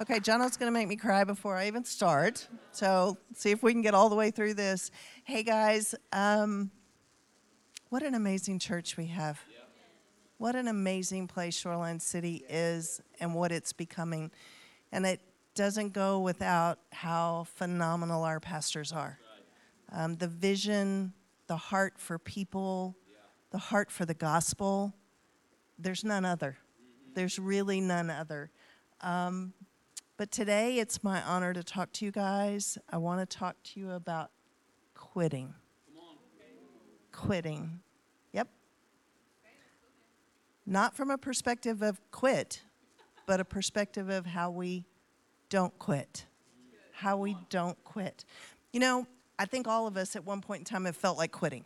Okay, Jono's going to make me cry before I even start. So, see if we can get all the way through this. Hey, guys, um, what an amazing church we have. What an amazing place Shoreline City is and what it's becoming. And it doesn't go without how phenomenal our pastors are. Um, the vision, the heart for people, the heart for the gospel, there's none other. There's really none other. Um, but today it's my honor to talk to you guys. I want to talk to you about quitting. Quitting. Yep. Not from a perspective of quit, but a perspective of how we don't quit. How we don't quit. You know, I think all of us at one point in time have felt like quitting.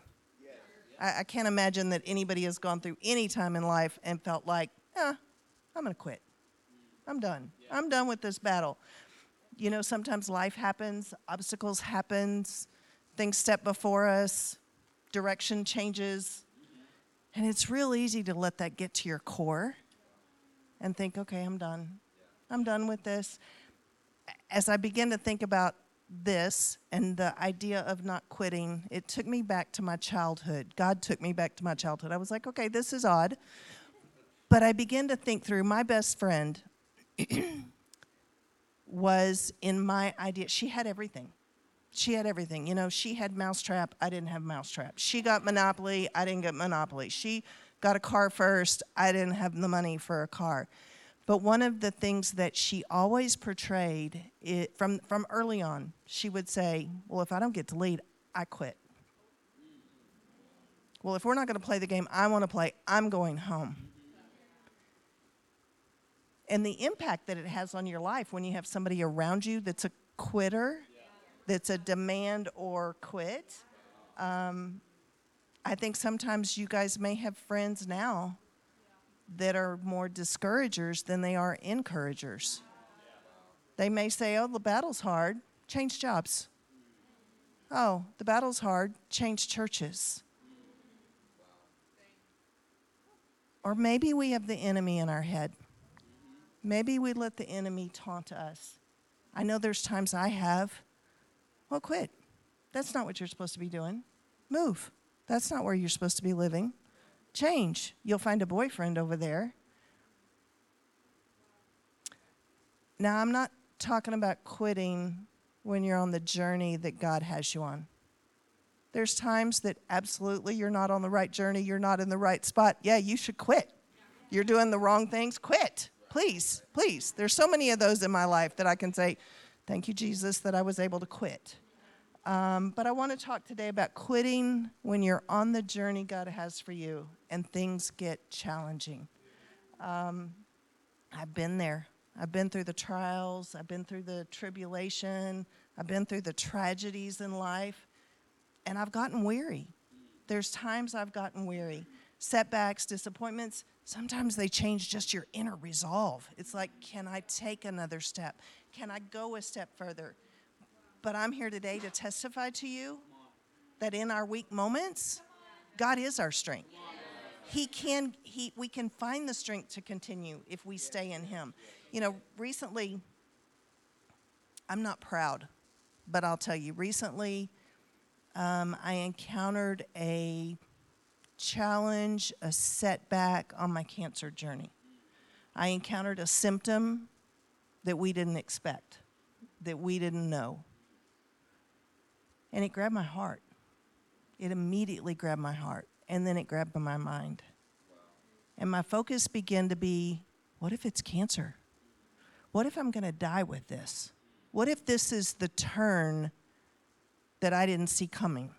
I, I can't imagine that anybody has gone through any time in life and felt like, eh, I'm going to quit. I'm done. I'm done with this battle. You know, sometimes life happens, obstacles happens, things step before us, direction changes. And it's real easy to let that get to your core and think, okay, I'm done. I'm done with this. As I begin to think about this and the idea of not quitting, it took me back to my childhood. God took me back to my childhood. I was like, okay, this is odd. But I began to think through my best friend was in my idea. She had everything. She had everything. You know, she had Mousetrap. I didn't have Mousetrap. She got Monopoly. I didn't get Monopoly. She got a car first. I didn't have the money for a car. But one of the things that she always portrayed it, from, from early on, she would say, Well, if I don't get to lead, I quit. Well, if we're not going to play the game I want to play, I'm going home and the impact that it has on your life when you have somebody around you that's a quitter, that's a demand or quit. Um, I think sometimes you guys may have friends now that are more discouragers than they are encouragers. They may say, Oh, the battle's hard, change jobs. Oh, the battle's hard, change churches. Or maybe we have the enemy in our head. Maybe we let the enemy taunt us. I know there's times I have. Well, quit. That's not what you're supposed to be doing. Move. That's not where you're supposed to be living. Change. You'll find a boyfriend over there. Now, I'm not talking about quitting when you're on the journey that God has you on. There's times that absolutely you're not on the right journey, you're not in the right spot. Yeah, you should quit. You're doing the wrong things, quit. Please, please. There's so many of those in my life that I can say, thank you, Jesus, that I was able to quit. Um, but I want to talk today about quitting when you're on the journey God has for you and things get challenging. Um, I've been there. I've been through the trials, I've been through the tribulation, I've been through the tragedies in life, and I've gotten weary. There's times I've gotten weary. Setbacks, disappointments, Sometimes they change just your inner resolve. It's like, can I take another step? Can I go a step further? But I'm here today to testify to you that in our weak moments, God is our strength. He can he we can find the strength to continue if we stay in him. You know, recently I'm not proud, but I'll tell you, recently um, I encountered a challenge, a setback on my cancer journey. I encountered a symptom that we didn't expect, that we didn't know. And it grabbed my heart. It immediately grabbed my heart, and then it grabbed my mind. And my focus began to be what if it's cancer? What if I'm going to die with this? What if this is the turn that I didn't see coming?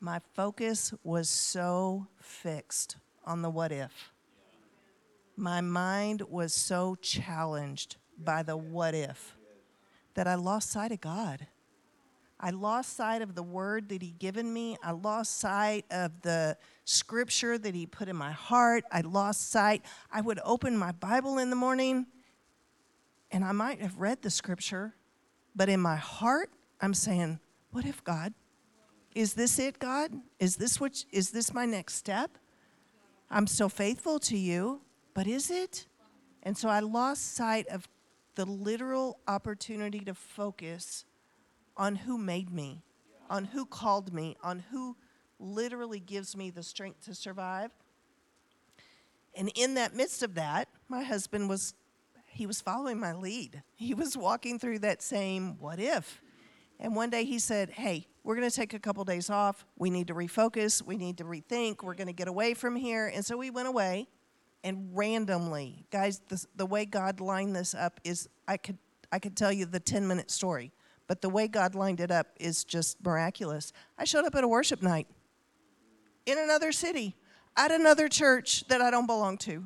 My focus was so fixed on the what if. My mind was so challenged by the what if that I lost sight of God. I lost sight of the word that He'd given me. I lost sight of the scripture that He put in my heart. I lost sight. I would open my Bible in the morning and I might have read the scripture, but in my heart, I'm saying, What if God? Is this it, God? Is this what is this my next step? I'm so faithful to you, but is it? And so I lost sight of the literal opportunity to focus on who made me, on who called me, on who literally gives me the strength to survive. And in that midst of that, my husband was he was following my lead. He was walking through that same what if. And one day he said, "Hey, we're going to take a couple days off. We need to refocus. We need to rethink. We're going to get away from here." And so we went away and randomly, guys, the, the way God lined this up is I could I could tell you the 10 minute story, but the way God lined it up is just miraculous. I showed up at a worship night in another city at another church that I don't belong to.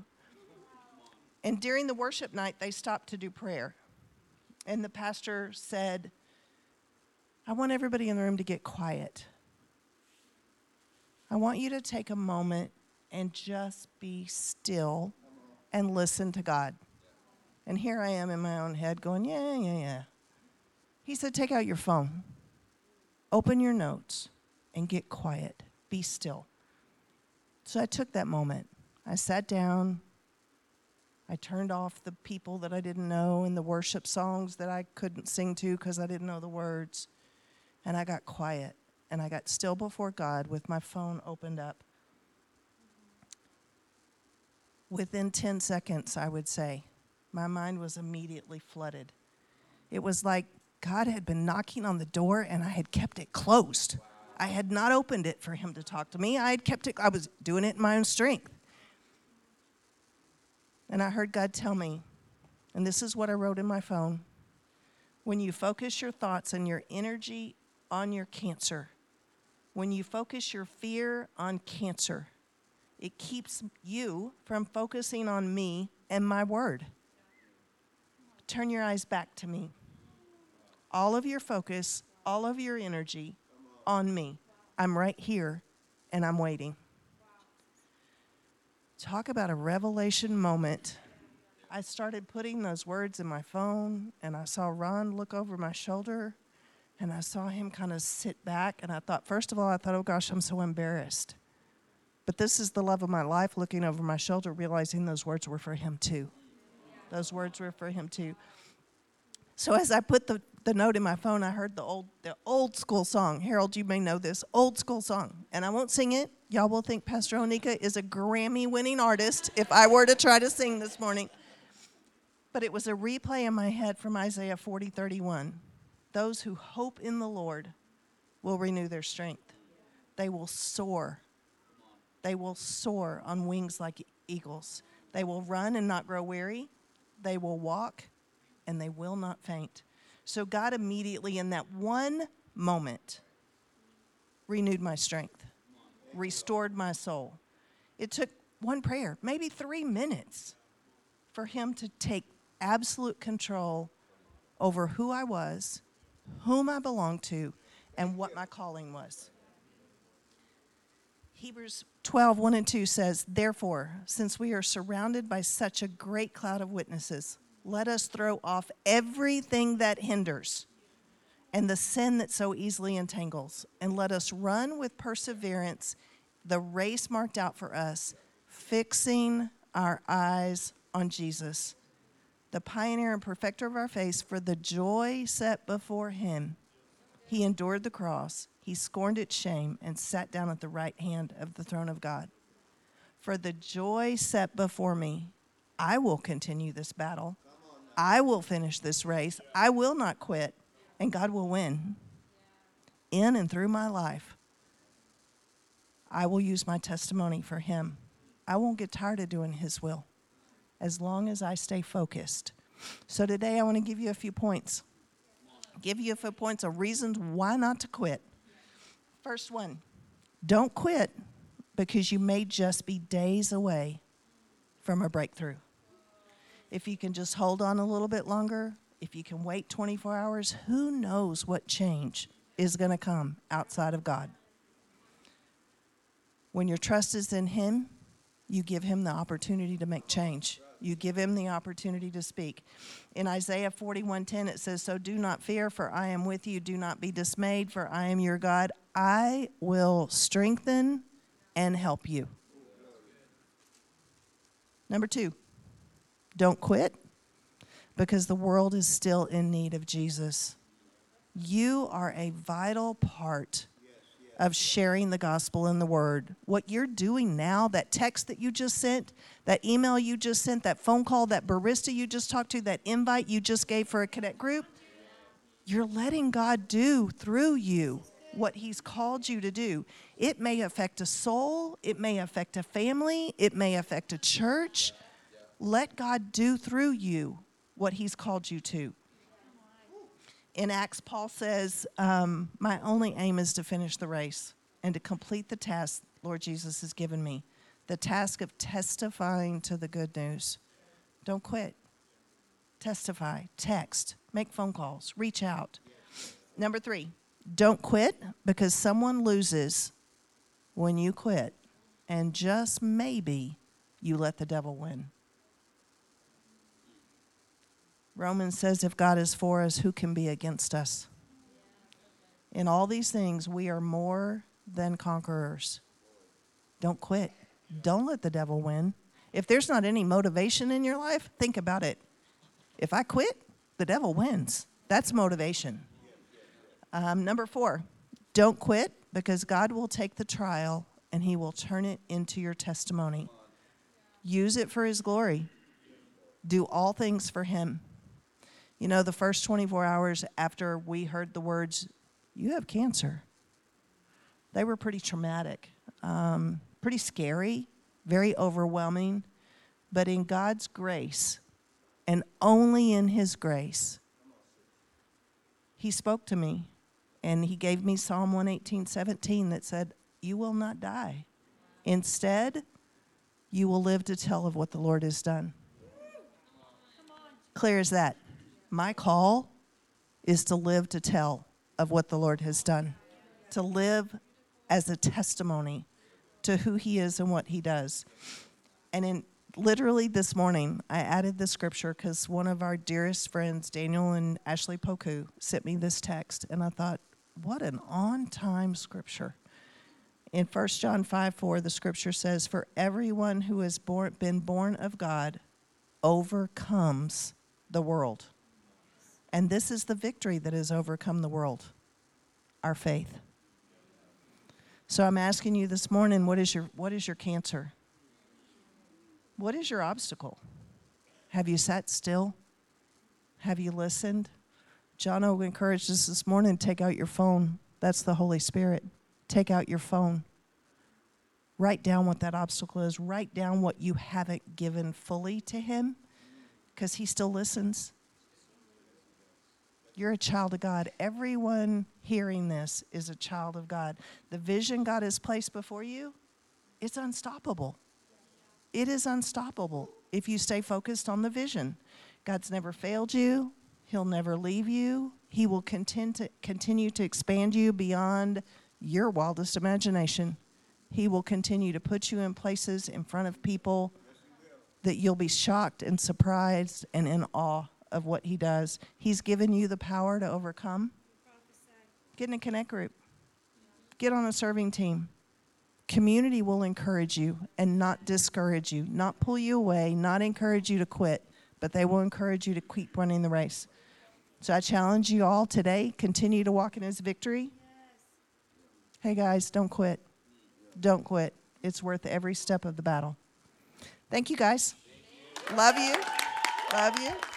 And during the worship night, they stopped to do prayer. And the pastor said, I want everybody in the room to get quiet. I want you to take a moment and just be still and listen to God. And here I am in my own head going, yeah, yeah, yeah. He said, take out your phone, open your notes, and get quiet. Be still. So I took that moment. I sat down. I turned off the people that I didn't know and the worship songs that I couldn't sing to because I didn't know the words. And I got quiet and I got still before God with my phone opened up. Within 10 seconds, I would say, my mind was immediately flooded. It was like God had been knocking on the door and I had kept it closed. I had not opened it for him to talk to me. I had kept it, I was doing it in my own strength. And I heard God tell me, and this is what I wrote in my phone when you focus your thoughts and your energy on your cancer, when you focus your fear on cancer, it keeps you from focusing on me and my word. Turn your eyes back to me. All of your focus, all of your energy on me. I'm right here and I'm waiting. Talk about a revelation moment. I started putting those words in my phone and I saw Ron look over my shoulder and I saw him kind of sit back and I thought first of all I thought oh gosh I'm so embarrassed. But this is the love of my life looking over my shoulder realizing those words were for him too. Those words were for him too. So as I put the the note in my phone, I heard the old, the old school song. Harold, you may know this old school song, and I won't sing it. Y'all will think Pastor Onika is a Grammy winning artist if I were to try to sing this morning. But it was a replay in my head from Isaiah 40 31. Those who hope in the Lord will renew their strength, they will soar. They will soar on wings like eagles. They will run and not grow weary. They will walk and they will not faint. So God immediately, in that one moment, renewed my strength, restored my soul. It took one prayer, maybe three minutes, for Him to take absolute control over who I was, whom I belonged to, and what my calling was. Hebrews 12, 1 and 2 says, Therefore, since we are surrounded by such a great cloud of witnesses, let us throw off everything that hinders and the sin that so easily entangles, and let us run with perseverance the race marked out for us, fixing our eyes on Jesus, the pioneer and perfecter of our faith, for the joy set before him. He endured the cross, he scorned its shame, and sat down at the right hand of the throne of God. For the joy set before me, I will continue this battle I will finish this race. I will not quit, and God will win. In and through my life, I will use my testimony for Him. I won't get tired of doing His will as long as I stay focused. So today I want to give you a few points. Give you a few points of reasons why not to quit. First one don't quit because you may just be days away from a breakthrough. If you can just hold on a little bit longer, if you can wait 24 hours, who knows what change is going to come outside of God? When your trust is in Him, you give Him the opportunity to make change. You give him the opportunity to speak. In Isaiah 41:10 it says, "So do not fear, for I am with you. Do not be dismayed, for I am your God. I will strengthen and help you." Number 2, Don't quit because the world is still in need of Jesus. You are a vital part of sharing the gospel and the word. What you're doing now, that text that you just sent, that email you just sent, that phone call, that barista you just talked to, that invite you just gave for a connect group, you're letting God do through you what He's called you to do. It may affect a soul, it may affect a family, it may affect a church. Let God do through you what He's called you to in Acts, Paul says, um, My only aim is to finish the race and to complete the task Lord Jesus has given me the task of testifying to the good news. Don't quit. Testify, text, make phone calls, reach out. Number three, don't quit because someone loses when you quit, and just maybe you let the devil win. Romans says, if God is for us, who can be against us? In all these things, we are more than conquerors. Don't quit. Don't let the devil win. If there's not any motivation in your life, think about it. If I quit, the devil wins. That's motivation. Um, number four, don't quit because God will take the trial and he will turn it into your testimony. Use it for his glory. Do all things for him. You know, the first 24 hours after we heard the words, You have cancer, they were pretty traumatic, um, pretty scary, very overwhelming. But in God's grace, and only in His grace, He spoke to me and He gave me Psalm 118 17 that said, You will not die. Instead, you will live to tell of what the Lord has done. Clear as that. My call is to live to tell of what the Lord has done, to live as a testimony to who He is and what He does. And in literally this morning, I added the scripture because one of our dearest friends, Daniel and Ashley Poku, sent me this text, and I thought, what an on time scripture. In 1 John 5 4, the scripture says, For everyone who has born, been born of God overcomes the world. And this is the victory that has overcome the world our faith. So I'm asking you this morning what is your, what is your cancer? What is your obstacle? Have you sat still? Have you listened? Jono encouraged us this morning take out your phone. That's the Holy Spirit. Take out your phone. Write down what that obstacle is. Write down what you haven't given fully to Him because He still listens. You're a child of God. Everyone hearing this is a child of God. The vision God has placed before you, it's unstoppable. It is unstoppable if you stay focused on the vision. God's never failed you. He'll never leave you. He will continue to, continue to expand you beyond your wildest imagination. He will continue to put you in places in front of people that you'll be shocked and surprised and in awe of what He does. He's given you the power to overcome. Get in a connect group, get on a serving team. Community will encourage you and not discourage you, not pull you away, not encourage you to quit, but they will encourage you to keep running the race. So I challenge you all today continue to walk in His victory. Hey guys, don't quit. Don't quit. It's worth every step of the battle. Thank you guys. Love you. Love you.